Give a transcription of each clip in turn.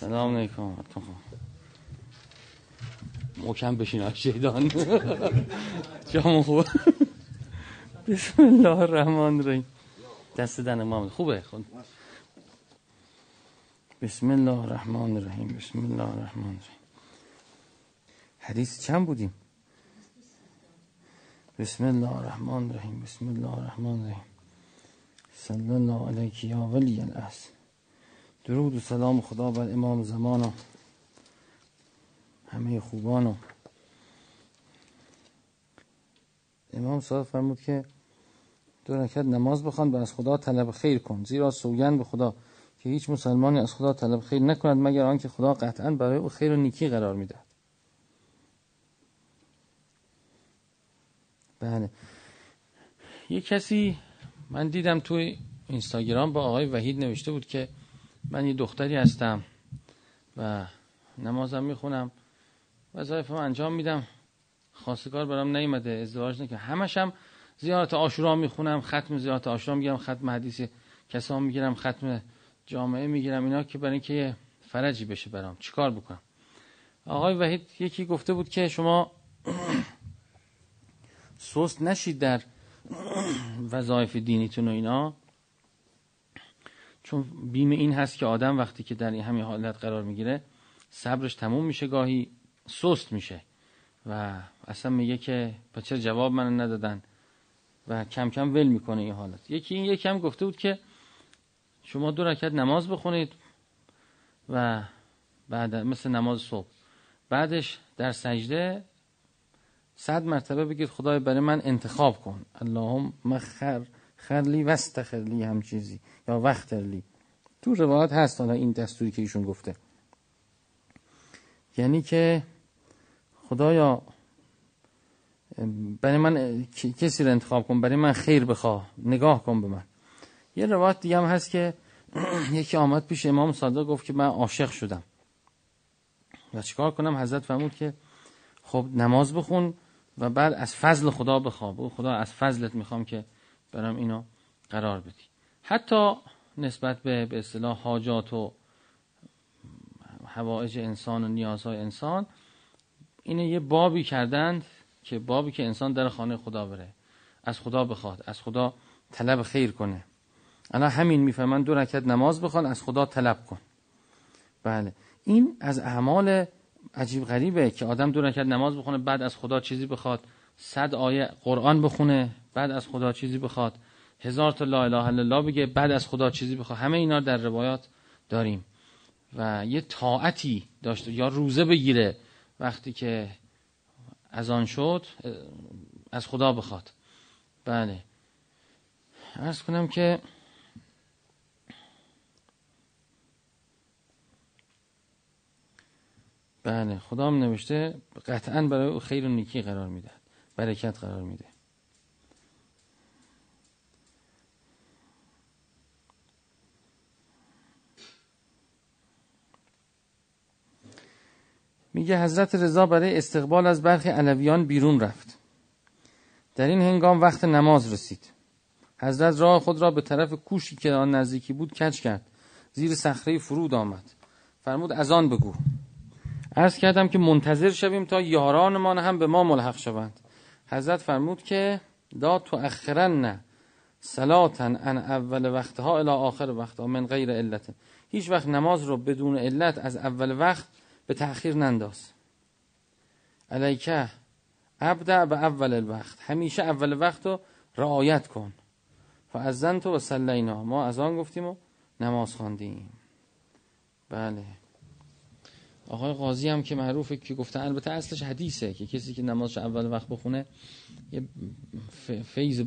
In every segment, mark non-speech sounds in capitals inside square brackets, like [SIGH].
سلام علیکم. محکم بشین شیطان جامون خوبه بسم الله الرحمن الرحیم. دست دن امام خوبه؟ خود بسم الله الرحمن الرحیم. بسم الله الرحمن الرحیم. حدیث چند بودیم؟ بسم الله الرحمن الرحیم. بسم الله الرحمن الرحیم. صلی الله علیک یا ولی الاس درود و سلام خدا بر امام زمان و همه خوبان و امام صادق فرمود که دو رکعت نماز بخوان و از خدا طلب خیر کن زیرا سوگند به خدا که هیچ مسلمانی از خدا طلب خیر نکند مگر آنکه خدا قطعا برای او خیر و نیکی قرار می‌دهد. بله. یه کسی من دیدم توی اینستاگرام با آقای وحید نوشته بود که من یه دختری هستم و نمازم می‌خونم وظایفم انجام میدم. خواستگار برام نیومده ازدواج نکنم همش هم زیارت آشورا می‌خونم ختم زیارت آشورا می‌گیرم ختم حدیث کسا می‌گیرم ختم جامعه می‌گیرم. اینا که برای اینکه فرجی بشه برام. چیکار بکنم؟ آقای وحید یکی گفته بود که شما [CLEARS THROAT] سست نشید در [CLEARS THROAT] وظایف دینیتون و اینا. چون بیم این هست که آدم وقتی که در این همین حالت قرار می‌گیره صبرش تموم میشه گاهی سست میشه و اصلا میگه که چرا جواب من ندادن و کم کم ول می‌کنه این حالت. یکی این یکم گفته بود که شما دو رکعت نماز بخونید و بعد مثل نماز صبح. بعدش در سجده صد مرتبه بگید خدای برای من انتخاب کن. اللهم مخر خرلی وستخرلی هم چیزی یا وقترلی تو روایات هست حالا این دستوری که ایشون گفته. یعنی که خدایا برای من کسی رو انتخاب کن برای من خیر بخواه نگاه کن به من. یه روایت دیگه هم هست که [CLEARS THROAT] یکی آمد پیش امام صادق گفت که من عاشق شدم. و چیکار کنم؟ حضرت فرمود که خب نماز بخون و بعد از فضل خدا بخواه خدا از فضلت می‌خوام که برام اینو قرار بدی. حتی نسبت به به اصطلاح حاجات و حوائج انسان و نیازهای انسان اینه یه بابی کردند که بابی که انسان در خانه خدا بره. از خدا بخواد از خدا طلب خیر کنه. الان همین می‌فهمن دو رکعت نماز بخوان از خدا طلب کن. بله. این از اعمال عجیب غریبه که آدم دو رکعت نماز بخونه بعد از خدا چیزی بخواد. صد آیه قرآن بخونه بعد از خدا چیزی بخواد. هزار تا لا اله الا الله بگه بعد از خدا چیزی بخواد. همه اینا در روایات داریم. و یه طاعتی داشته یا روزه بگیره وقتی که از آن شد از خدا بخواد. بله. ارز کنم که بله خدا هم نوشته قطعا برای او خیر و نیکی قرار میده برکت قرار میده. میگه حضرت رضا برای استقبال از برخی علویان بیرون رفت. در این هنگام وقت نماز رسید. حضرت راه خود را به طرف کوشی که آن نزدیکی بود کچ کرد. زیر صخره فرود آمد. فرمود از آن بگو. عرض کردم که منتظر شویم تا یارانمان هم به ما ملحق شوند. حضرت فرمود که لا تو اخرن سلاتن ان اول وقتها الى آخر وقتها من غیر علت. هیچ وقت نماز رو بدون علت از اول وقت به تأخیر ننداز. علیکه ابدع به اول الوقت. همیشه اول وقت رو رعایت کن. فازن تو و سلینا ما از آن گفتیم و نماز خواندیم. بله. آقای قاضی هم که معروفه که گفته البته اصلش حدیثه که کسی که نمازش اول وقت بخونه یه فیض,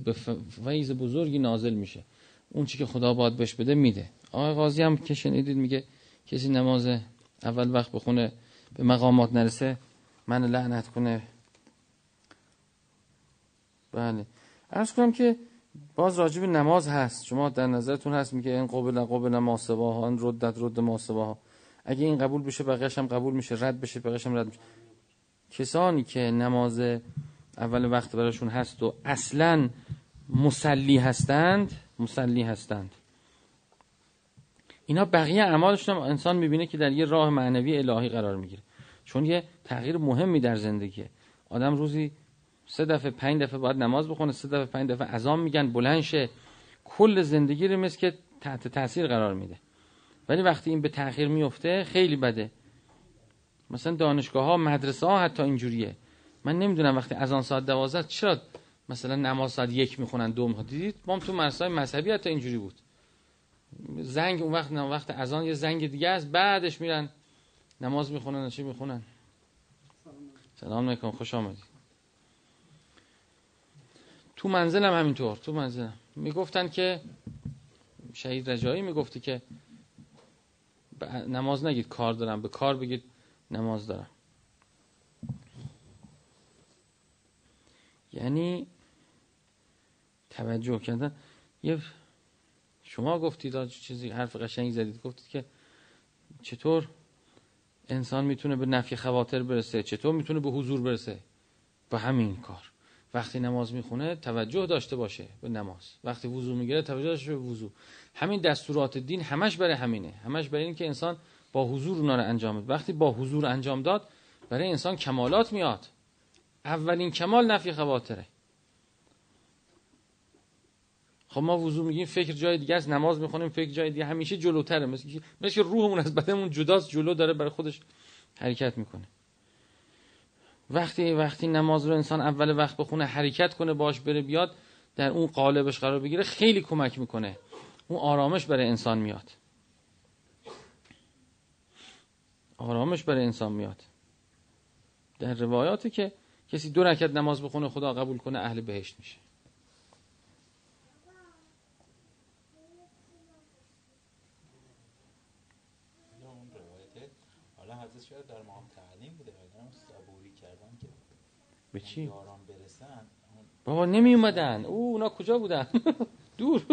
فیض بزرگی نازل میشه. اون چی که خدا باید بهش بده میده. آقای قاضی هم که شنیدید میگه کسی نماز اول وقت بخونه به مقامات نرسه من لعنت کنه. بله. ارز کنم که باز راجب نماز هست. شما در نظرتون هست میگه این قبل قبل ما سواها این ردت رد ما سواها اگه این قبول بشه بقیش هم قبول میشه رد بشه بقیش هم رد میشه. کسانی که نماز اول وقت براشون هست و اصلا مسلی هستند مسلی هستند. اینا بقیه اعمالش هم انسان می‌بینه که در یه راه معنوی الهی قرار می‌گیره. چون یه تغییر مهمی در زندگیه. آدم روزی سه دفعه پنج دفعه باید نماز بخونه سه دفعه پنج دفعه اذان میگن بلند شه. کل زندگی رو مثل که تحت تاثیر قرار میده. ولی وقتی این به تاخیر میفته خیلی بده. مثلا دانشگاه ها مدرسه ها حتی اینجوریه. من نمی‌دونم وقتی از آن ساعت دوازده چرا مثلا نماز ساعت یک می‌خونن دو می‌خونن؟ دیدید؟ ما تو مدرسه مذهبی حتی اینجوری بود. زنگ اون وقت وقت از آن یه زنگ دیگه است بعدش میرن نماز می‌خونن چی می‌خونن؟ سلام علیکم خوش آمدید. تو منزلم همینطور تو منزلم. می‌گفتن که شهید رجایی می‌گفتی که نماز نگید کار دارم. به کار بگید نماز دارم. یعنی توجه کردن. یه شما گفتید چیزی حرف قشنگی زدید. گفتید که چطور انسان می‌تونه به نفی خواطر برسه؟ چطور می‌تونه به حضور برسه؟ با همین کار. وقتی نماز می‌خونه توجه داشته باشه به نماز. وقتی وضو می‌گیره توجه داشته به وضو. همین دستورات دین همش برای همینه. همش برای این که انسان با حضور اونا رو انجام بده. وقتی با حضور انجام داد برای انسان کمالات میاد. اولین کمال نفی خواطره خب ما وضو میگیم فکر جای دیگه است نماز می‌خونیم فکر جای دیگه همیشه جلوتره. مثل مثل روحمون از بدنمون جداست جلو داره برای خودش حرکت می‌کنه. وقتی وقتی نماز رو انسان اول وقت بخونه حرکت کنه باش بره بیاد در اون قالبش قرار بگیره خیلی کمک می‌کنه. اون آرامش برای انسان میاد. آرامش برای انسان میاد. در روایاتی که کسی دو رکعت نماز بخونه خدا قبول کنه اهل بهشت میشه. به چی؟ بابا نمی اومدن او اونا کجا بودن؟ [LAUGHS] دور.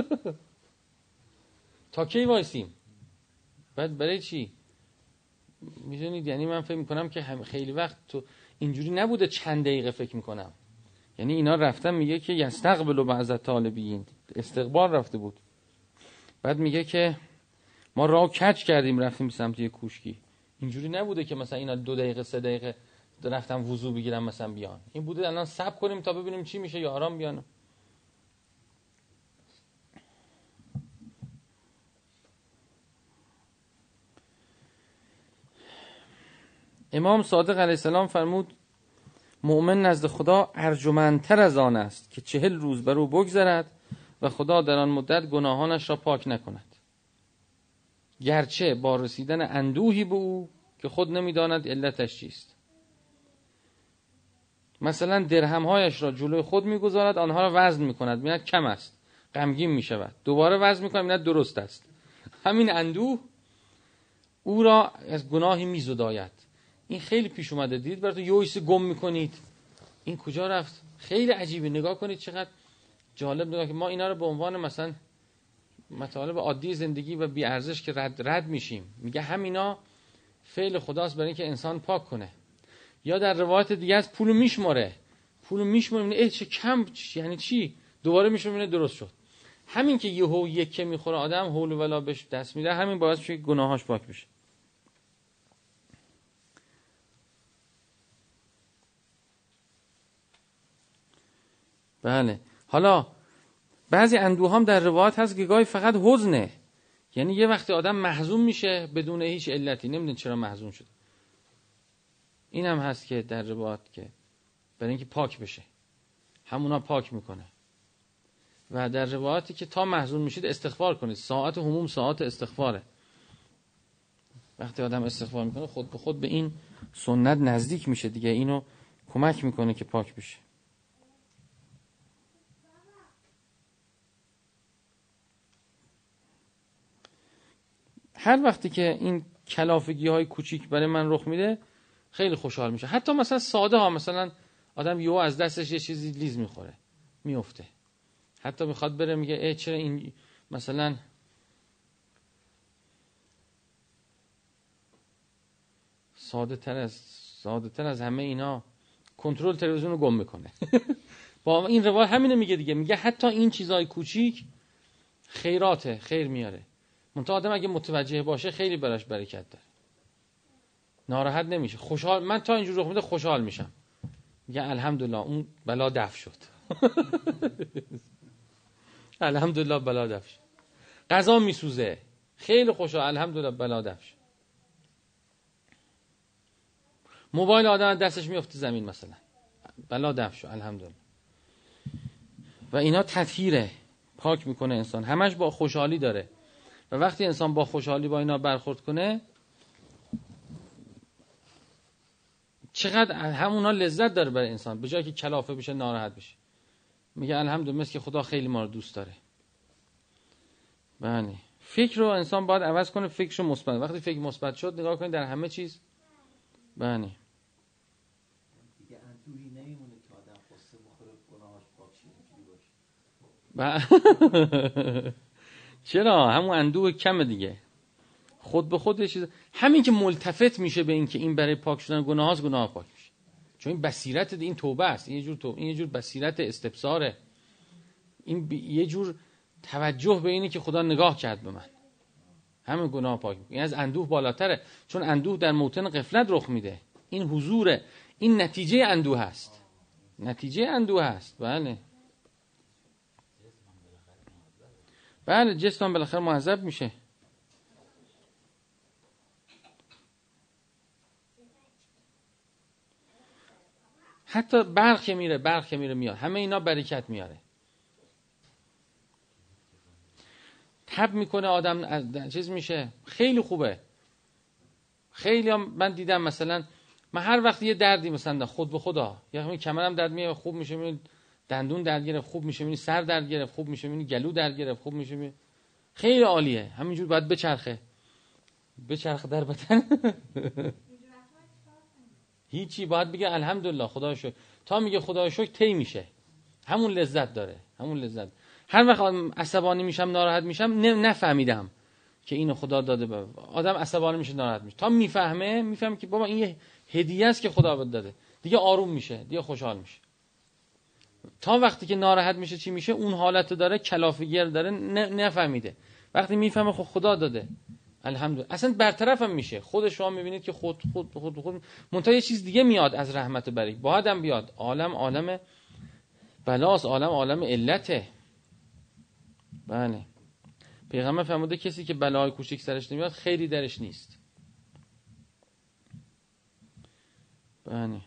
تا کی وایسیم؟ بعد برای چی؟ می‌دونید یعنی من فکر می‌کنم که خیلی وقت تو اینجوری نبوده چند دقیقه فکر می‌کنم. یعنی اینا رفتن میگه که یستقبلو بعض طالبین. استقبال رفته بود. بعد میگه که ما راه کچ کردیم رفتیم سمت یه کوشکی. اینجوری نبوده که مثلا اینا دو دقیقه سه دقیقه رفتم وضو بگیرم مثلا بیان. این بوده الان سب کنیم تا ببینیم چی میشه یا آرام بیان. امام صادق علیه السلام فرمود مؤمن نزد خدا ارجمندتر از آن است که چهل روز بر او بگذرد و خدا در آن مدت گناهانش را پاک نکند. گرچه با رسیدن اندوهی به او که خود نمی‌داند علتش چیست. مثلا درهمهایش را جلوی خود می‌گذارد آنها را وزن می‌کند. می‌بیند کم است غمگین می‌شود. دوباره وزن می‌کند می‌بیند درست است. همین اندوه او را از گناهی میزداید. این خیلی پیش اومده. دید براتون یویس گم می‌کنید. این کجا رفت؟ خیلی عجیبه. نگاه کنید چقدر جالب. نگاه که ما اینا رو به عنوان مثلا مطالب عادی زندگی و بی ارزش که رد رد میشیم. میگه همینا فعل خداست برای اینکه انسان پاک کنه. یا در روایت دیگه از پولو میشماره. پولو میشماره ای چه کم یعنی چی؟ دوباره میشماره درست شد. همین که یهو یکه می‌خوره آدم حول ولا بهش دست میده همین باعث میشه گناهاش پاک بشه. بله. حالا بعضی اندوهام در روایت هست که گاهی فقط حزنه. یعنی یه وقتی آدم محزون میشه بدون هیچ علتی. نمیدون چرا محزون شد این هم هست که در روایت که برای اینکه پاک بشه. همونا پاک می‌کنه. و در روایتی که تا محزون میشید استغفار کنید. ساعت هموم ساعت استغفاره. وقتی آدم استغفار می‌کنه خود به خود به این سنت نزدیک میشه دیگه. اینو کمک می‌کنه که پاک بشه. هر وقتی که این کلافگی های کوچیک برای من رخ میده خیلی خوشحال میشه. حتی مثلا ساده ها مثلا آدم یهو از دستش یه چیزی لیز می‌خوره میفته. حتی می‌خواد بره میگه ای چرا این مثلا ساده تر از ساده تر از همه اینا کنترل تلویزیون رو گم می‌کنه. [LAUGHS] با این روایت همینه میگه دیگه. میگه حتی این چیزای کوچیک خیراته خیر میاره. منتها آدم اگه متوجه باشه خیلی براش برکت داره. ناراحت نمیشه. خوشحال من تا اینجور رخ میده خوشحال میشم. میگه الحمدلله اون بلا دف شد. [LAUGHS] الحمدلله بلا دف شد. غذا میسوزه. خیلی خوشحال الحمدلله بلا دف شد. موبایل آدم دستش میفته زمین مثلا. بلا دف شد الحمدلله. و اینا تطهیره. پاک می‌کنه انسان. همش با خوشحالی داره. و وقتی انسان با خوشحالی با اینا برخورد کنه چقدر همونا لذت داره برای انسان. به جای که کلافه بشه ناراحت بشه. میگه الحمدلله مثل که خدا خیلی ما رو دوست داره. بله. فکر رو انسان باید عوض کنه فکرشو مثبت. وقتی فکر مثبت شد نگاه کنید در همه چیز. بله. [LAUGHS] چرا؟ همون اندوه کمه دیگه. خود به خود چیز. همین که ملتفت میشه به اینکه این برای پاک شدن گناه هاست گناه پاک میشه. چون این بصیرت این توبه است. این یه جور توبه این یه جور بصیرت استبصاره. این یه جور توجه به اینه که خدا نگاه کرد به من. همه گناه پاک این از اندوه بالاتره. چون اندوه در موتن قفلت رخ میده. این حضوره. این نتیجه اندوه هست. نتیجه اندوه هست. بله. بله جسم بالاخره معذب میشه. حتی برق که میره برق که میره میاد. همه اینا برکت میاره. تب می‌کنه آدم چیز میشه. خیلی خوبه. خیلی هم من دیدم مثلا من هر وقت یه دردی مثلا خود به خدا. یا کمرم درد میاد خوب میشه می دندون درد گرفت خوب میشه می سر درد گرفت خوب میشه می گلو درد گرفت خوب میشه می خیلی عالیه. همینجور باید بچرخه. بچرخه در بدن. [LAUGHS] هیچی باید بگه الحمدلله خدا شکر. تا میگه خدا شکر تی میشه. همون لذت داره همون لذت. هر وقت عصبانی میشم ناراحت میشم نفهمیدم که اینو خدا داده به آدم عصبانی میشه ناراحت میشه. تا می‌فهمه می‌فهمه که بابا این یه هدیه است که خدا بده. داده دیگه آروم میشه دیگه خوشحال میشه. تا وقتی که ناراحت میشه چی میشه؟ اون حالت داره کلافگر داره نفهمیده. وقتی می‌فهمه خب خدا داده. الحمدلله. اصلا برطرف هم میشه. خود شما می‌بینید که خود خود خود خود منتها یه چیز دیگه میاد از رحمت بری هم بیاد. عالم عالم بلاس عالم عالم علته. بله. پیغمبر فرموده کسی که بلای کوچیک سرش نمیاد خیلی درش نیست. بله.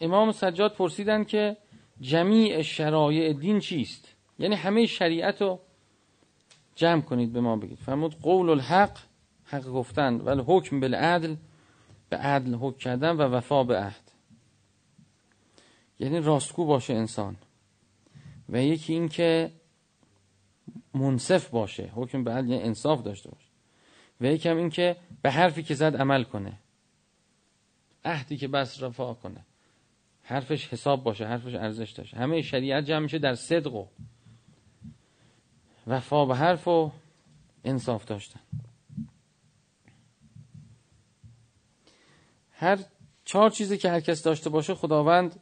امام سجاد پرسیدن که جمیع شرایع دین چیست؟ یعنی همه شریعت رو جمع کنید به ما بگید. فرمود قول الحق حق گفتن ولی حکم بالعدل به عدل حکم کردن و وفا به عهد. یعنی راستگو باشه انسان. و یکی این که منصف باشه حکم به عدل یعنی انصاف داشته باشه. و یکی هم این که به حرفی که زد عمل کنه. عهدی که بس رفا کنه. حرفش حساب باشه حرفش ارزش داشته. همه شریعت جمع میشه در صدق و وفا به حرف و انصاف داشتن. هر چهار چیزی که هر کس داشته باشه خداوند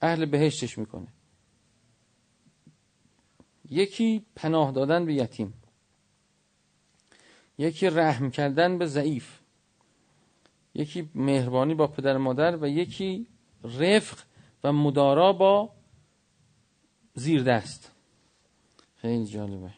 اهل بهشتش می‌کنه. یکی پناه دادن به یتیم. یکی رحم کردن به ضعیف. یکی مهربانی با پدر مادر و یکی رفق و مدارا با زیر دست خیلی جالبه.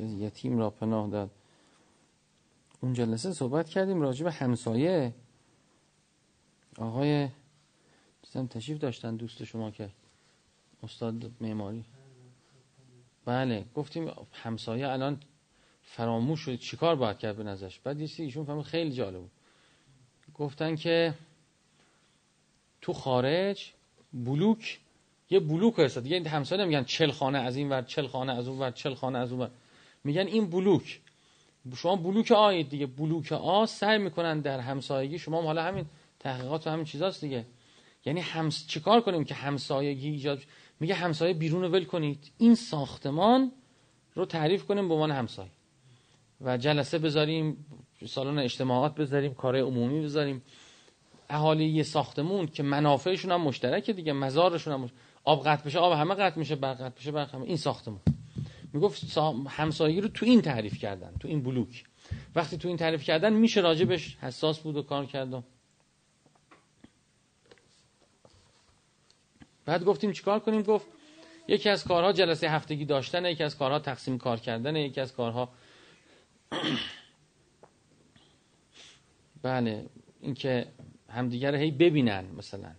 از یتیم را پناه داد. اون جلسه صحبت کردیم راجع به همسایه. آقای چیزم تشریف داشتن دوست شما که استاد معماری. بله گفتیم همسایه الان فراموش شد چیکار باید کرد به نظرش. بعد یه ایشون فهمید خیلی جالب بود. گفتن که تو خارج بلوک یه بلوک هست دیگه همسایه نمیگن چل خانه از این ور چل خانه از اون ور چل خانه از اون ور. میگن این بلوک. شما بلوک آید دیگه بلوک آ سعی می‌کنن در همسایگی شما حالا همین تحقیقات و همین چیزاست دیگه. یعنی همس... چیکار کنیم که همسایگی ایجاد میگه همسایه بیرون ول کنید. این ساختمان رو تعریف کنیم به عنوان همسایه. و جلسه بذاریم سالن اجتماعات بذاریم کار عمومی بذاریم. اهالی یه ساختمون که منافعشون هم مشترکه دیگه مزارشون هم آب قطع بشه آب همه قطع میشه برق قطع بشه برق همه. این ساختمون می‌گفت همسایگی رو تو این تعریف کردن تو این بلوک. وقتی تو این تعریف کردن میشه راجبش حساس بود و کار کردم بعد گفتیم چیکار کنیم؟ گفت یکی از کارها جلسه هفتگی داشتن یکی از کارها تقسیم کار کردن یکی از کارها [CLEARS THROAT] بله اینکه همدیگر هی ببینن مثلا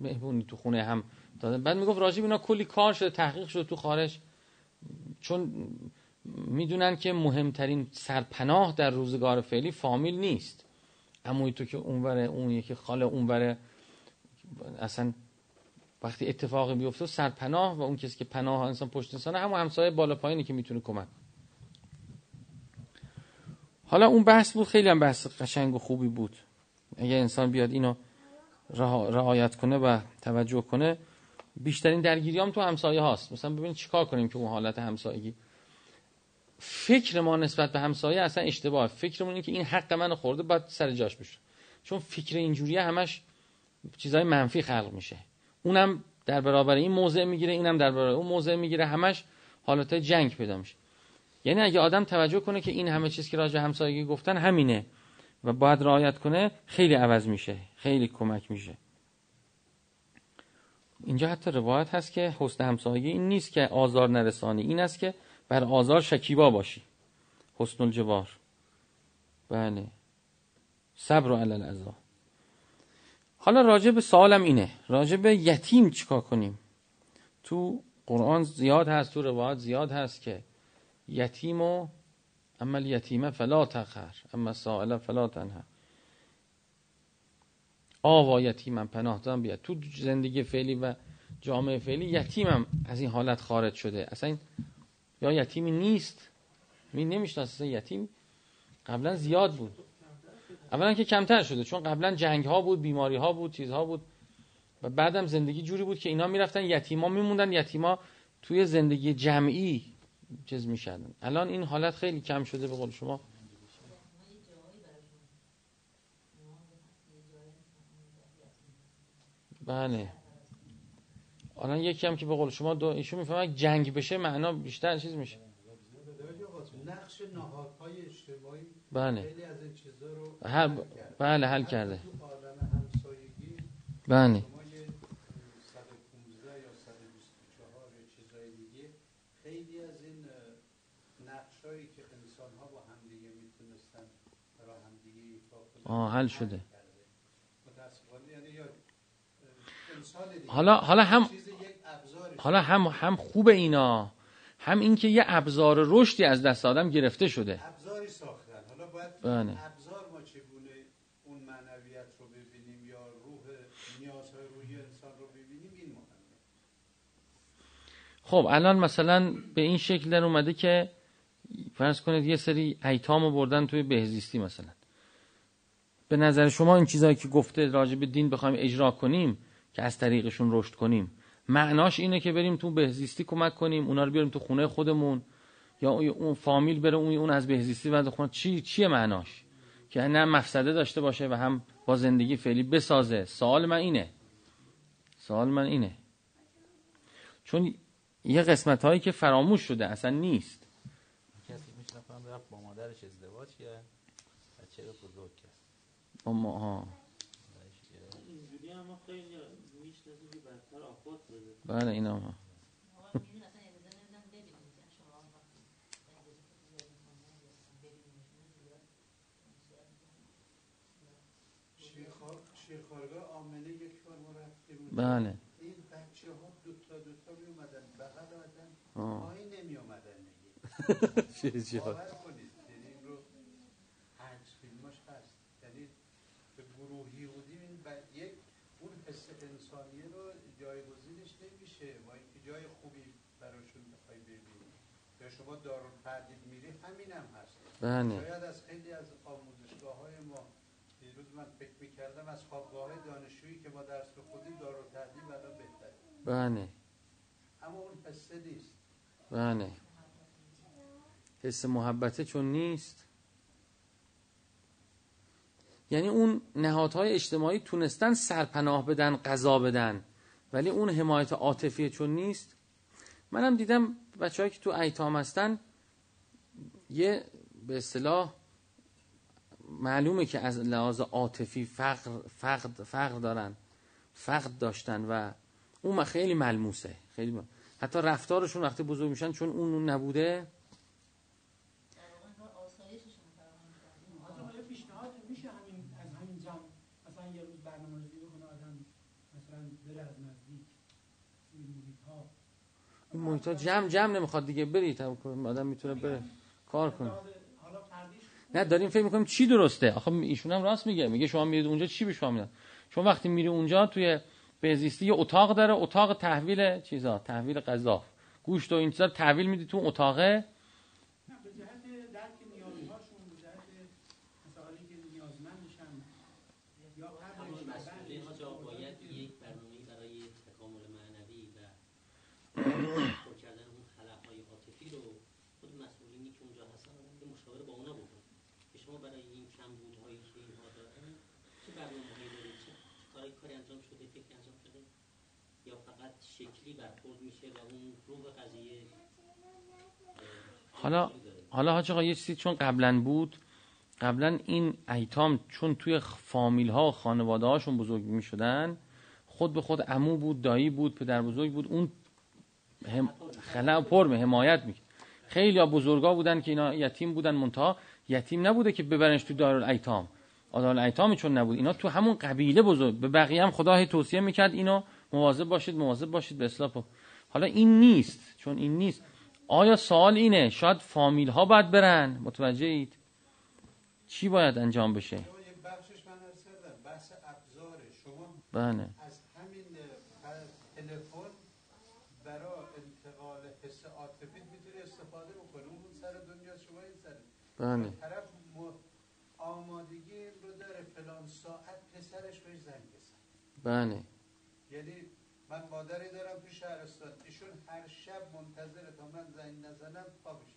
مهمونی تو خونه هم دادن. بعد می‌گفت راجب اینا کلی کار شده تحقیق شده تو خارج. چون می‌دونن که مهمترین سرپناه در روزگار فعلی فامیل نیست. اموی تو که اونوره اون یکی خاله اونوره اصلا وقتی اتفاقی بیفته سرپناه و اون کسی که پناه انسان پشت انسانه همون همسایه بالا پایینی که می‌تونه کمک حالا اون بحث بود خیلی هم بحث قشنگ و خوبی بود. اگه انسان بیاد اینو رعایت کنه و توجه کنه بیشترین درگیری هم تو همسایه هاست. مثلا ببینید چیکار کنیم که اون حالت همسایگی. فکر ما نسبت به همسایه اصلا اشتباه. فکرمون اینه که این حق من خورده باید سر جاش بشه چون فکر اینجوری همش چیزای منفی خلق میشه. اونم در برابر این موضع می‌گیره اینم در برابر اون موضع می‌گیره همش حالت جنگ پیدا میشه. یعنی اگه آدم توجه کنه که این همه چیز که راجع همسایگی گفتن همینه و باید رعایت کنه خیلی عوض میشه خیلی کمک میشه. اینجا حتی روایت هست که حسن همسایگی این نیست که آزار نرسانی این است که بر آزار شکیبا باشی. حسن الجوار. بله. صبر و علل حالا راجع به سوالم اینه. راجع به یتیم چیکار کنیم؟ تو قرآن زیاد هست تو روایت زیاد هست که یتیم و اما یتیمه فلا تخر اما سائله فلا تنها. آوا یتیمم پناه دارم بیاد تو زندگی فعلی و جامعه فعلی یتیمم از این حالت خارج شده. اصلا یا یتیمی نیست. می نمی‌شناسه. یتیم قبلا زیاد بود. اولا که کمتر شده چون قبلا جنگ ها بود بیماری ها بود چیزها بود. و بعدم زندگی جوری بود که اینا می‌رفتن یتیما میموندن یتیما توی زندگی جمعی چیز می‌شدن الان این حالت خیلی کم شده به قول شما. بله. الان یکی هم که به قول شما دو ایشون می‌فهمه جنگ بشه معنا بیشتر چیز میشه. نقش نهادهای اجتماعی بله. ب... بله حل کرده. بله. شما یه 115 یا 124 یا چیزای دیگه خیلی از این نقشایی که انسان ها با همدیگه می‌تونستن برای همدیگه ایفا کنن آه حل شده. یعنی حالا حالا هم حالا هم هم خوب اینا هم اینکه یه ابزار رشدی از دست آدم گرفته شده. باید بله. ابزار ما چگونه اون معنویت رو ببینیم یا روح نیازهای روحی انسان رو ببینیم؟ این مهمه. خب الان مثلا به این شکل در اومده که فرض کنید یه سری ایتام رو بردن توی بهزیستی مثلا. به نظر شما این چیزهایی که گفته راجع به دین بخوایم اجرا کنیم که از طریقشون رشد کنیم معناش اینه که بریم تو بهزیستی کمک کنیم اونا رو بیاریم تو خونه خودمون. یا اون فامیل بره اون اون از بهزیستی بعد خونه چی چیه معناش؟ که نه مفسده داشته باشه و هم با زندگی فعلی بسازه. سوال من اینه. سوال من اینه. چون یه قسمت هایی که فراموش شده اصلا نیست. کسی کنم رفت با مادرش ازدواج کرد. بچه رو بزرگ کرد. ها اینجوری هم ما خیلی می‌شناسیم که بدتر آفات بده. بله اینا ها شیرخوار- شیرخوارگاه آمنه یک بار ما رفتیم اونجا. بله. این بچه ها دوتا دوتا می اومدن بغل آدم آه. پایین نمی اومدن دیگه [LAUGHS] باور کنید یعنی این رو پنج فیلماش هست. یعنی به گروهی بودیم این ب- یک اون حس انسانی رو جایگزینش نمیشه. بچه با اینکه جای خوبی براشون بخوای ببینی. یا شما دارالتعدیل میری همین هم هست. بله. شاید از خیلی از آموزشگاه های ما دیروز من فکر می‌کردم از خوابگاه دانشجویی که ما درس بخونیم دارالتعدیل الان بهتره. بله. اما اون حسه نیست. بله. حس محبته چون نیست. یعنی اون نهادهای اجتماعی تونستن سرپناه بدن قضا بدن. ولی اون حمایت عاطفی چون نیست. منم دیدم بچه‌هایی که تو ایتام هستن یه به اصطلاح معلومه که از لحاظ عاطفی فقر, فقر, فقر دارن فقر داشتن و اون خیلی ملموسه خیلی مل... حتی رفتارشون وقتی بزرگ میشن چون اون نبوده. این محیط ها جمع جمع نمی‌خواد دیگه برید آدم می‌تونه بره کار کنه. نه داریم فکر می‌کنیم چی درسته؟ آخه ایشون هم راست میگه. میگه شما میرید اونجا چی به شما میدن؟ شما وقتی میری اونجا توی بهزیستی یه اتاق داره اتاق تحویل چیزا؟ تحویل غذا. گوشت و این چیزا تحویل میدی تو اتاقه نه به جهت درک نیازهاشون به جهت مسائلی که نیازمندشن یا همون قبلش مسئوله بعدش ها باید یک برنامه برای تکامل معنوی و پر کردن اون خلاهای عاطفی رو خود مسئولینی که اونجا هستن آدم به مشاوره با اونا بکنه که شما برای این کمبودهایی که اینها دارن چه برنامه‌هایی دارید چه کاری کاری انجام شده فکر انجام شده یا فقط شکلی برخورد میشه و اون روح قضیه حالا. حالا حاج آقا یه چیزی چون قبلا بود قبلا این ایتام چون توی فامیل ها و خانواده هاشون بزرگ می شدن خود به خود عمو بود دایی بود پدر بزرگ بود اون هم خلا پر می حمایت می خیلی ها بزرگا بودن که اینا یتیم بودن منتها یتیم نبوده که ببرنش تو دارالایتام. دارالایتام چون نبود. اینا تو همون قبیله بزرگ به بقیه هم خدا توصیه می‌کرد اینو مواظب باشید مواظب باشید به اصلاح. حالا این نیست چون این نیست. آیا سوال اینه؟ شاید فامیل ها باید برن. متوجه اید چی باید انجام بشه؟ بله. از همین تلفن برای انتقال حس عاطفی می‌تونی استفاده اون سر دنیا شما این سر. بله. طرف آمادگی رو داره. فلان ساعت پسرش بهش زنگ بزن. بله. یعنی من مادری دارم تو شهرستان ایشون هر شب منتظره تا من زنگ نزنم خوابش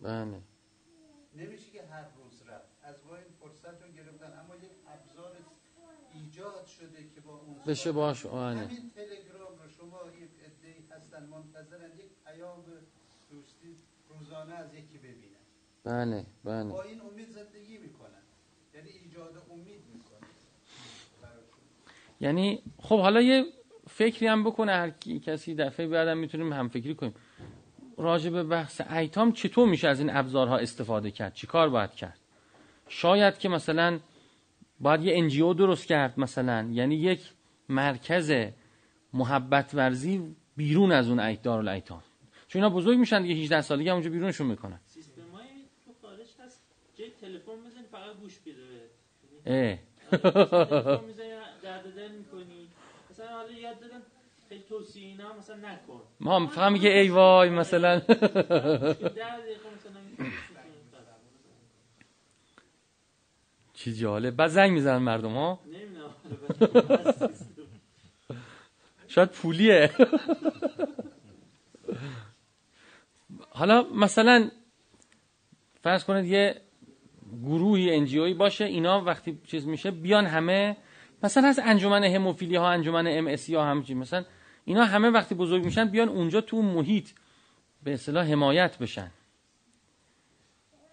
بله. نمیشه که هر روز رفت. از ما این فرصت رو گرفتن. اما یک ابزار ایجاد شده که با اون بشه باش. بله همین تلگرام رو شما یک عده‌ای هستن منتظرن. یک پیام دوستی روزانه از یکی ببینن. بله بله. با این امید زندگی می‌کنن. یعنی ایجاد امید یعنی خب حالا یه فکری هم بکنه هر کی- کسی دفعه بعدم می‌تونیم هم فکری کنیم. راجع به بحث ایتام چطور میشه از این ابزارها استفاده کرد؟ چیکار باید کرد؟ شاید که مثلا باید یه انجیو درست کرد مثلا. یعنی یک مرکز محبت ورزی بیرون از اون ایت دارالایتام. چون اینا بزرگ میشن دیگه 18 سالگی اونجا بیرونشون می‌کنن. سیستمایی تو خارج هست. جای تلفن می‌زنی فقط گوش اه. [LAUGHS] می‌زنی درد دل می‌کنی؟ مثلا حالا یاد دادن خیلی توصیه اینا مثلا نکن. ما فقط میگه ای وای مثلا. [LAUGHS] چی جالب. بعد زنگ می‌زنن مردم ها؟ شاید پولیه. حالا مثلا فرض کنید یه گروهی انجیوی باشه اینا وقتی چیز میشه بیان همه مثلا از انجمن هموفیلی ها انجمن ام اس ها همچین مثلا اینا همه وقتی بزرگ میشن بیان اونجا تو محیط به اصطلاح حمایت بشن.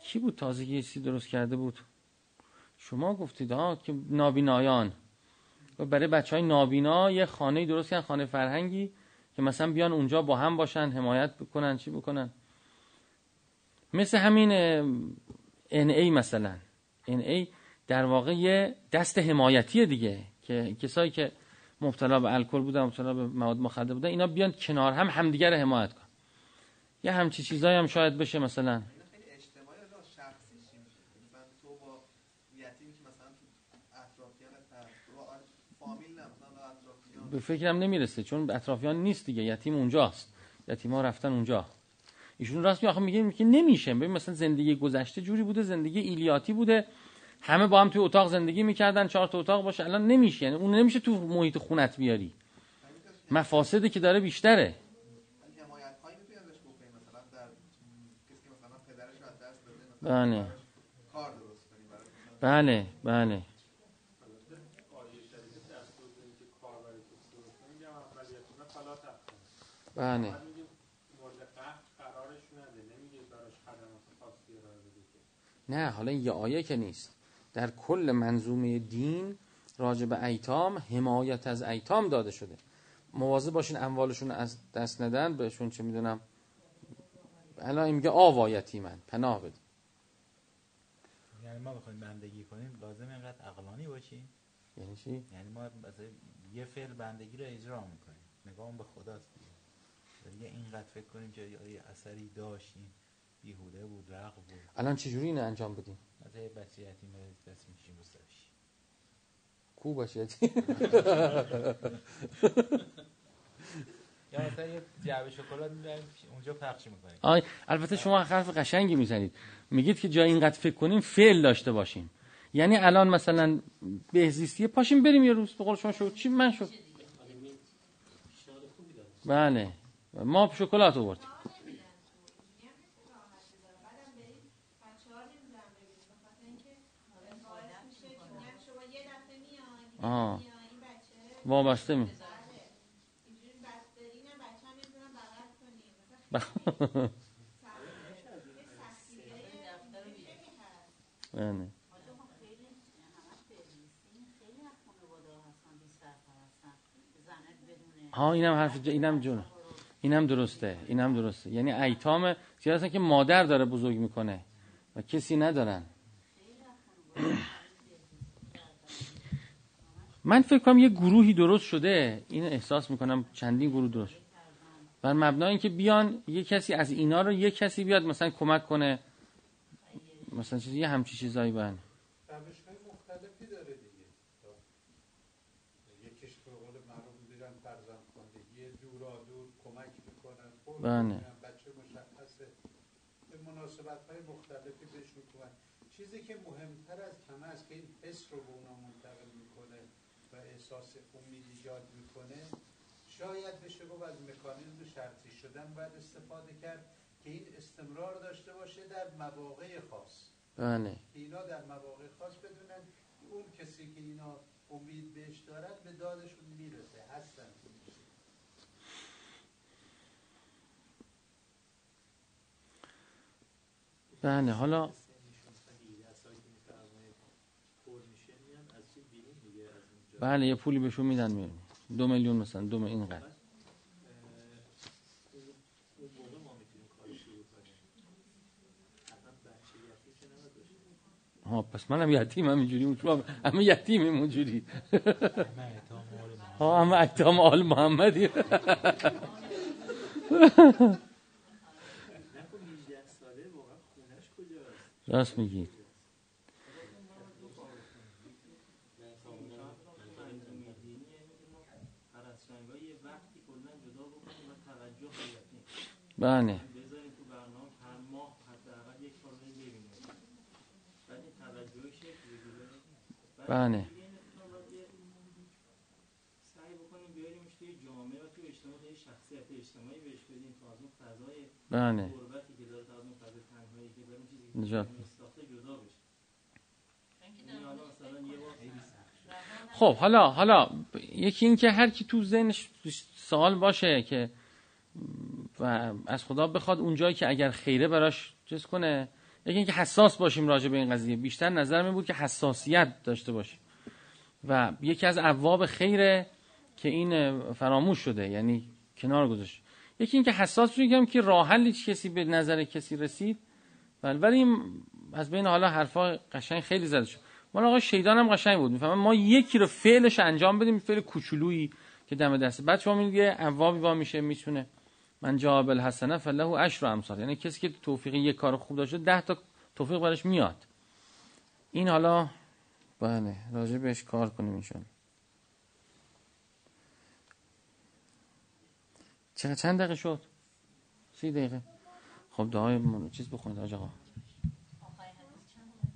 کی بود تازه یه چیزی درست کرده بود؟ شما گفتید ها که نابینایان. و برای بچه های نابینا یه خانه درست کردن خانه فرهنگی که مثلا بیان اونجا با هم باشن حمایت بکنن چی بکنن. مثل همین ان ای مثلا. ان ای در واقع یه دست حمایتی دیگه که کسایی که مبتلا به الکل بودن مبتلا به مواد مخدر بودن اینا بیان کنار هم همدیگه رو حمایت کن یه همچی چیزایی هم شاید بشه مثلا. به فکرم نمی‌رسه چون اطرافیان نیست دیگه یتیم اونجاست. یتیم ها رفتن اونجا. ایشون راست میگه آخه میگه که نمیشه. ببین مثلا زندگی گذشته جوری بوده زندگی ایلیاتی بوده. همه با هم توی اتاق زندگی می‌کردن چهار تا اتاق باشه. الان نمیشه. یعنی اون نمیشه تو محیط خونت بیاری. مفاسدی که داره بیشتره. بله براش کار درست کنی برای بله بله بله نه حالا یه آیه که نیست. در کل منظومه دین راجع به ایتام حمایت از ایتام داده شده. مواظب باشین اموالشون از دست ندن بهشون چه می‌دونم؟ الان میگه آوایتی من پناه بده یعنی ما بخوایم بندگی کنیم لازم اینقدر عقلانی باشیم؟ یعنی چی؟ یعنی ما یه فعل بندگی رو اجرا می‌کنیم. نگاه به خداست دیگه اینقدر فکر کنیم که یه اثری داشتیم. بیهوده بود رق بود. الان چجوری اینو انجام بدیم؟ مثلا یه بچه یتیم دست میشیم رو سرش کو باشه [LAUGHS] یا مثلا یه جعبه شکلات می‌بریم اونجا پخش می‌کنیم. البته شما حرف قشنگی می‌زنید. میگید که جای اینقدر فکر کنیم فعل داشته باشیم. یعنی الان مثلا بهزیستی پاشیم بریم یه روز به قول شما شد چی؟ من شد داره بله. ما شکلات آوردیم بعدم برید بچه ها نمی‌ذارم ببینید به خاطر اینکه باعث میشه که میگن شما یه دفعه میای دیگه آه. نمیای. این بچه وابسته می بله اینجوری بسته اینم بچه هم نمی‌تونن بغل کنیم مثلا خیلی سختگیری خیلی هست بله. آجا ما خیلی همش بهزیستیم خیلی از خانواده ها اینم حرف ج... اینم جون. اینم درسته. اینم درسته. یعنی ایتام زیاد هستن که مادر داره بزرگ می‌کنه و کسی ندارن. من فکر کنم یه گروهی درست شده. این احساس می‌کنم چندین گروه درست شده. بر مبنای اینکه بیان یه کسی از اینا رو یه کسی بیاد مثلا کمک کنه. مثلا چیزی یه همچی چیزایی بن بله. بچه مشخصه. به مناسبت های مختلفی بهشون کمک چیزی که مهمتر از همه است که این حس رو به اونا احساس امید ایجاد می‌کنه شاید بشه گفت از مکانیزم شرطی شدن باید استفاده کرد که این استمرار داشته باشه در مواقع خاص. بله. اینا در مواقع خاص بدونن اون کسی که اینا امید بهش دارن به دادشون می‌رسه هستن. بله حالا بله یه پولی بهشون میدن میرن دو میلیون مثلا دو میلیون اینقدر اون یتیم ها پس منم یتیمم اینجوری شما همه یتیمیم اونجوری. ها همه ایتام آل محمدی. نکن 18 ساله واقعا خونش کجاست راست میگید من کاملا منظومه دینی ما پرستشنگاه یه وقتی کلا جدا بکنیم و توجه به یتیم بله بذاریم تو برنامه هر ماه حداقل یک بار بریم ببینیم بعد این توجه شکل بگیره بعد بله. دیگه این اتفاق باید یه سعی بکنیم بیاریمش توی جامعه و توی اجتماع توی شخصیت اجتماعی بهش بدیم تا از اون فضای بله غربتی که داره تا از اون فضای تنهایی که داره اون چیزی که نجات اجتماعی ساخته جدا بشه یعنی حالا مثلا یه بار خب حالا حالا یکی این که هر کی تو ذهنش سوال باشه که و از خدا بخواد اونجایی که اگر خیره براش چیز کنه یکی اینکه حساس باشیم راجع به این قضیه. بیشتر نظر من بود که حساسیت داشته باشیم. و یکی از ابواب خیره که این فراموش شده یعنی کنار گذاشت. یکی اینکه حساس بگم که راه هیچ کسی به نظر کسی رسید. ولی ولی از بین حالا حرفا قشنگ خیلی زده شد. مال آقا شیطان هم قشنگ بود. می‌فهمم ما یکی رو فعلش انجام بدیم فعل کوچولویی که دم دسته. بعد شما میگه ابوابی وا میشه می‌تونه من جواب الحسنه فله عشر امثال. یعنی کسی که توفیق یک کار خوب داشته ده تا توفیق برش میاد. این حالا بله راجع بهش کار کنیم ایشان چقدر چند دقیقه شد؟ سی دقیقه. خب دعای من چیز بخونید آج آقا.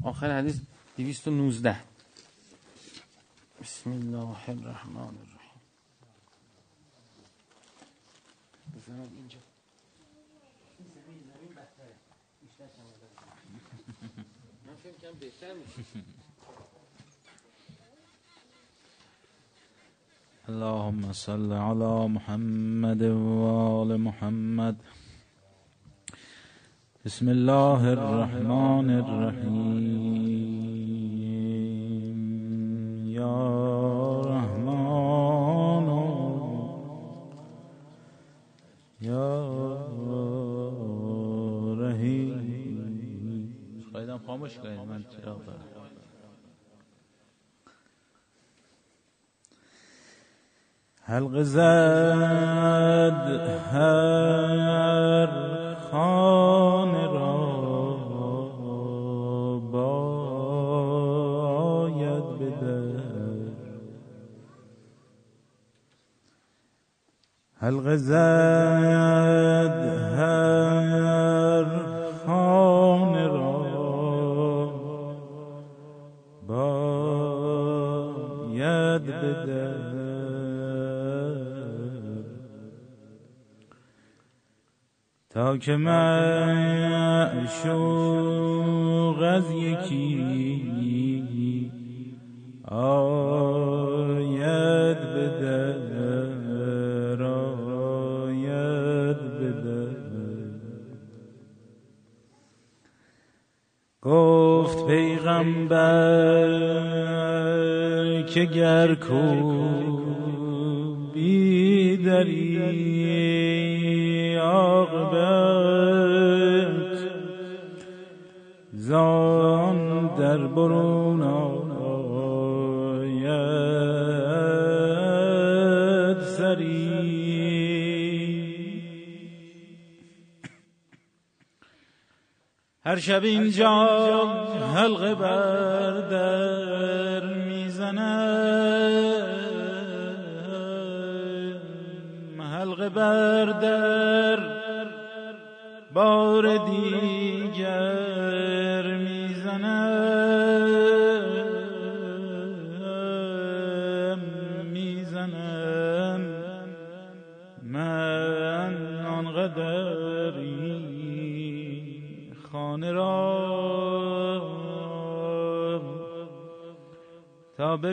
آخر حدیث 219 بسم الله الرحمن الرحیم. بزنید اینجا. من فکر کنم بهتر میشه. اللهم صل على محمد وآل محمد. بسم الله الرحمن الرحيم يا يا رحيم. خواهیدم خاموش کنید من چراغ دارم. حلق زد هر خانه حلق زد هر خانه را باید بدر تا که معشوق از یکی آید پیغمبر که گر کوبی دری عاقبت زان در برون هر شب اینجا حلقه بر در می‌زنم حلقه بر در بار دیگر.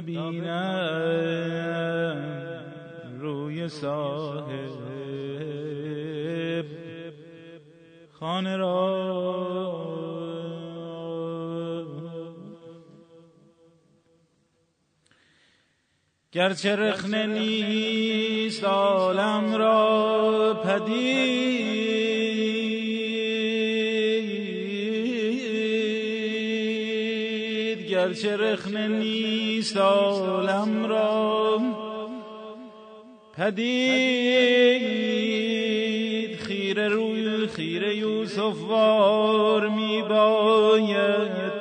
ببینم روی صاحب. خانه را گرچه رخنه نیست عالم را پدید گرچه رخنه نیست عالم را. پدید خیره روی خیره یوسف وار می باید.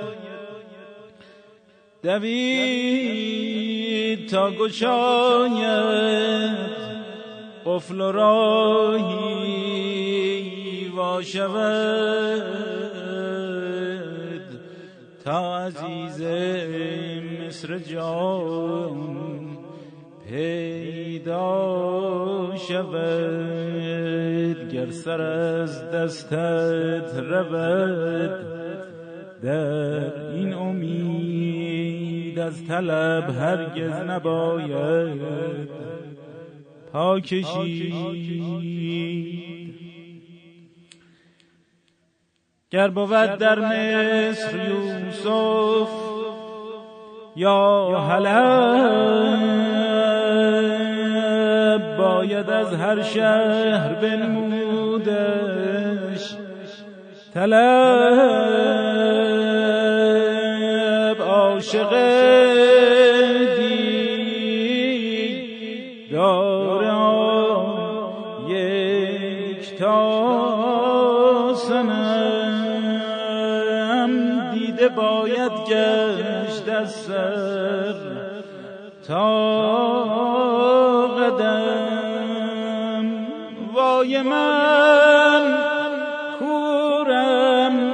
دوید تا گشاید. قفل و راهی وا شود. تا عزیز مصر جان پیدا شود گر سر از دستت رود. در این امید از طلب هرگز نباید. پا کشید گر بود در مصر یوسف یا حلب باید از هر شهر بنمودش. طلب عاشق قدم. وای من کورم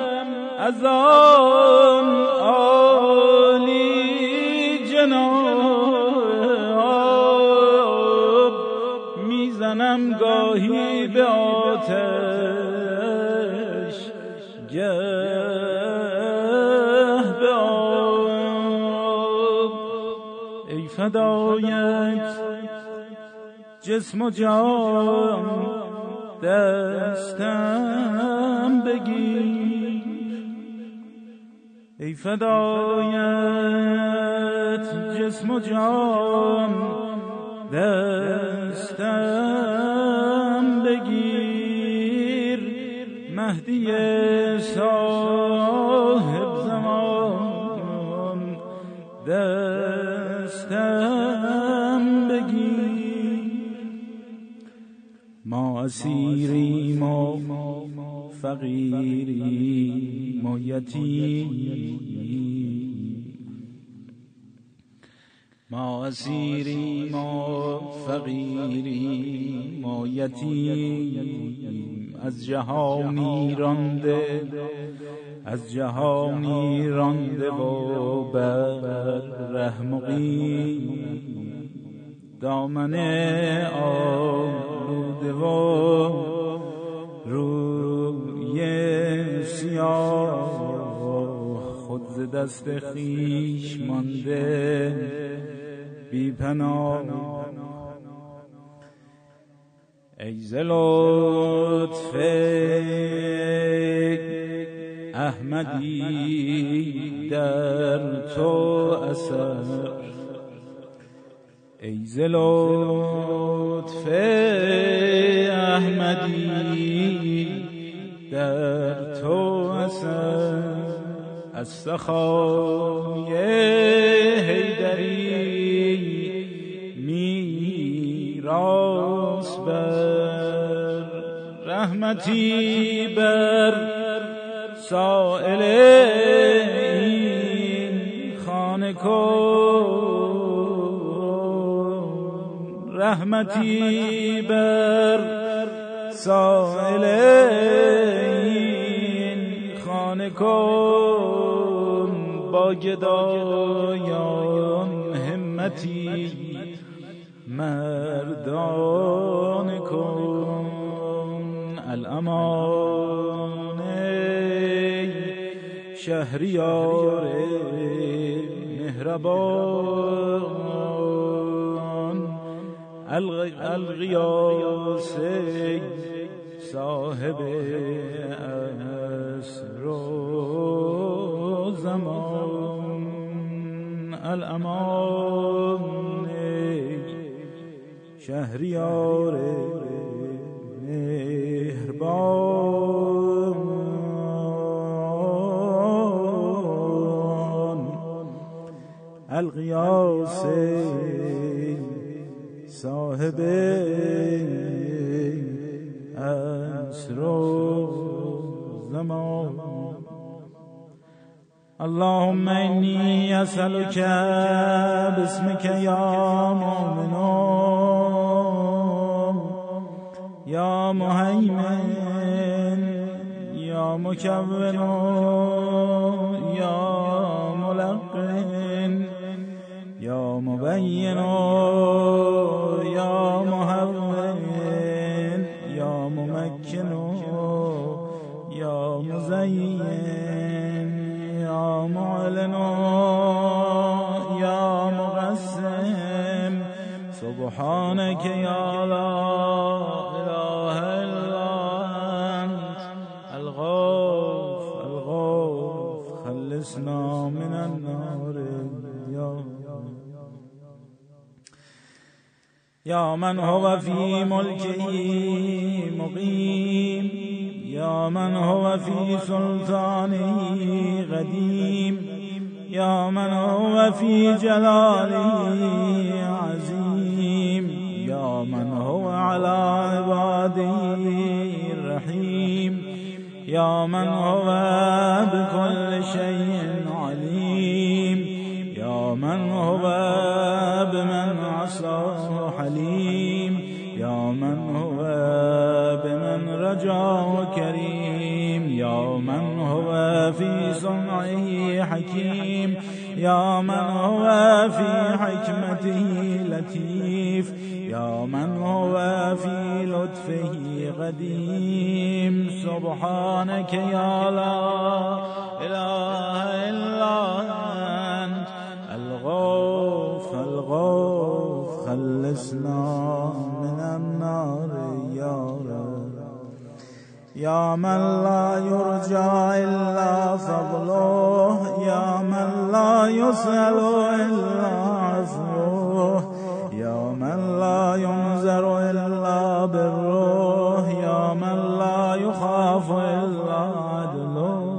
از آن عالی جناب. می‌زنم گاهی به آتش. گه فدایت جسم و جان دستم بگیر. ای فدایت جسم و جان دستم بگیر. مهدی اسیریم و فقیریم و ما اسیریم و فقیریم و از جهانی رانده از جهانی رانده و بر مقیم دامن آلوده و روی سیاه خود ز دست خیش مانده بی پناه. ای ز لطف احمدی در تو اثر. ای ز لطف احمدی در تو اثر از سخای حیدری میراث بر رحمتی بر سائل این خانه کن رحمتی بر سائل این خانه کن با گدایان همتی مردان کن. الامان شهریار مهربان. الغ- الغیاس صاحب عصر و زمان. الأمان شهریار مهربان. القیاس صاحب و زمان اللهم إني أسألك باسمك يا مؤمن يا مهيمن يا مكون يا ملقن يا مبين يا سبحانك يا لا إله إلا أنت. الغوث الغوث خلصنا من النار. يا يا من هو في ملكه مقيم. يا من هو في سلطانه قديم يا من هو في جلاله على عباده رحيم يا من هو بكل شيء عليم. يا من هو بمن عصاه حليم. يا من هو رجا كريم. يا من هو في صنعه حكيم. يا من هو في حكمته لطيف يا من هو في لطفه قديم. سبحانك يا لا إله إلا أنت. الغوث الغوث خلصنا من النار يا رب. يا من لا يرجى إلا فضله. يا من لا يسأل إلا إلا عدله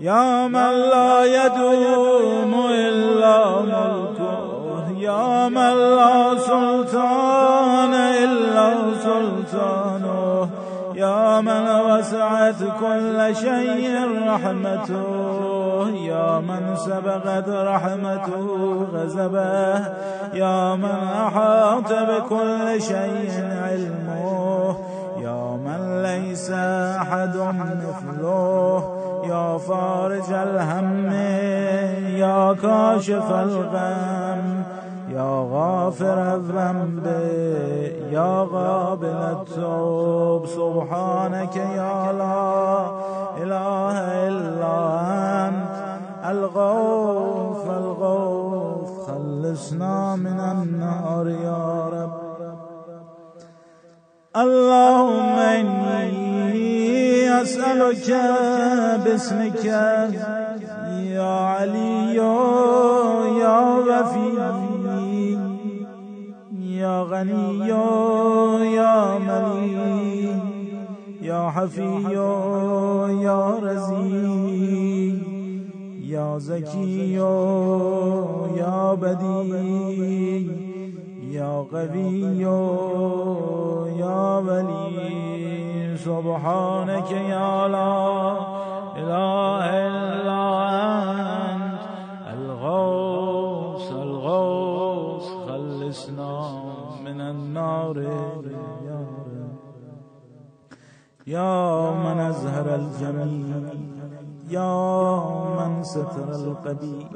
يا من لا يدوم إلا ملكه. يا من لا سلطان إلا سلطانه. يا من وسعت كل شيء رحمته. يا من سبقت رحمته غزبه. يا من أحاط بكل شيء علمه. يا من ليس أحد مثله يا فارج الهم يا كاشف الغم يا غافر الذنب يا قابل التوب. سبحانك يا لا إله إلا أنت الغوث الغوث خلصنا من النار يا رب. اللهم إني أسألك باسمك. يا علي يا وفي. يا غني يا ملي. يا حفي يا رزي. يا زكي يا بدي. يا قوي ولي سبحانك يا لا إله إلا أنت. الغوث الغوث خلصنا من النار يا يا من أزهر الجميل يا من ستر القبيح.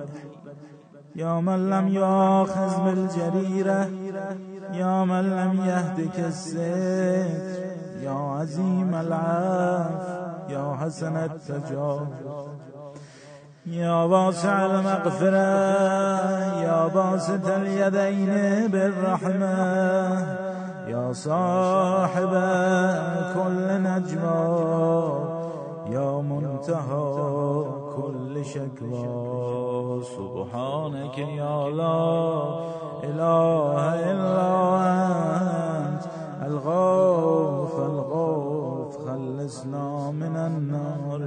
يا من لم يؤاخذ بالجريرة يا من لم يهدك الستر يا عزيم العاف يا حسن التجاوز يا واسع المغفرة يا باسط اليدين بالرحمة يا صاحب كل نجوى يا منتهى. شكوى سبحانك يا لا إله إلا أنت. الغوث الغوث خلصنا من النار.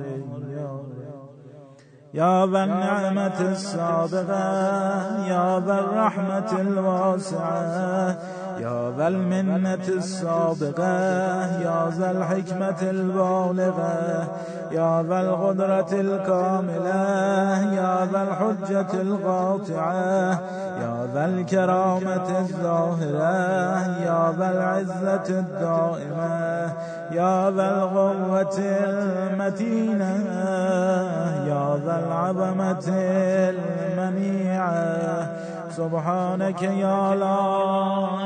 يا ذا النعمة السابقة يا ذا الرحمة الواسعة يا ذا المنة السابقة يا ذا الحكمة البالغة يا ذا القدرة الكاملة يا ذا الحجة القاطعة يا ذا الكرامة الظاهرة يا ذا العزة الدائمة يا ذا القوة المتينة يا ذا العظمة المنيعة سبحانك يا لا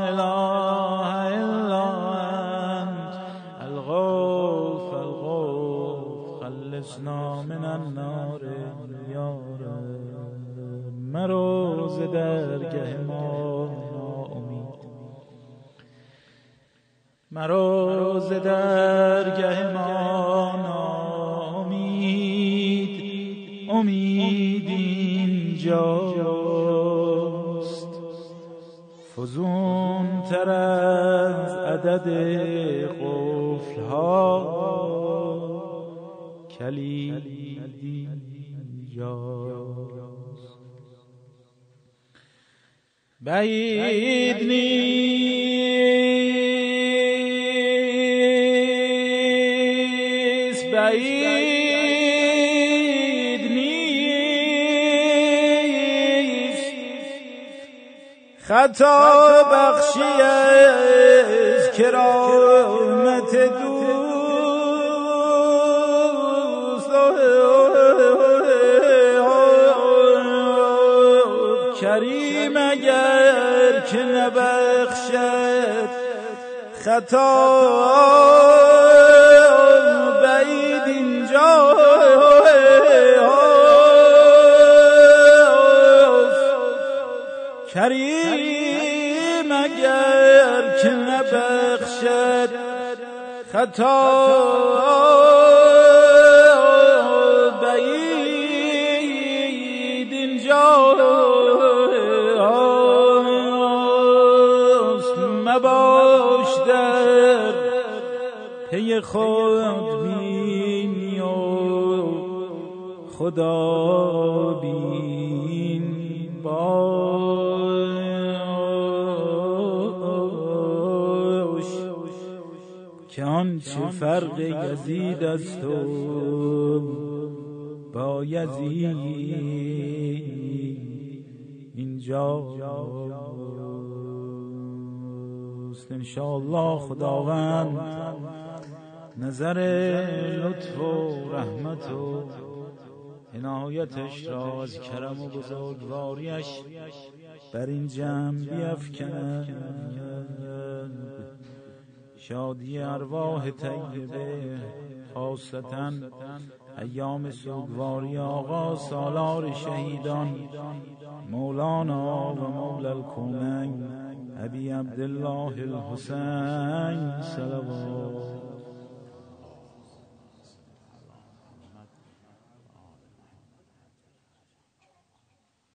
إله إلا أنت. الغوث الغوث خلصنا من النار يا رب. مروز درگه ما ناامید مروز خطا بخشی از کرامت دوست کریم اگر که نبخشد خطا. اگر که نبخشد خطا بعید اینجاست مباش در پی خود بینی و خدا آنچه فرق یزید است و با یزید اینجاست انشاءالله خداوند نظر لطف و رحمت و عنایتش را از کرم و بزرگواریش بر این جمع بیفکند. شادی ارواح طیبه خاصتا ایام سوگواری آقا سالار شهیدان مولانا و مولا الکونین ابی عبدالله الحسین صلوات.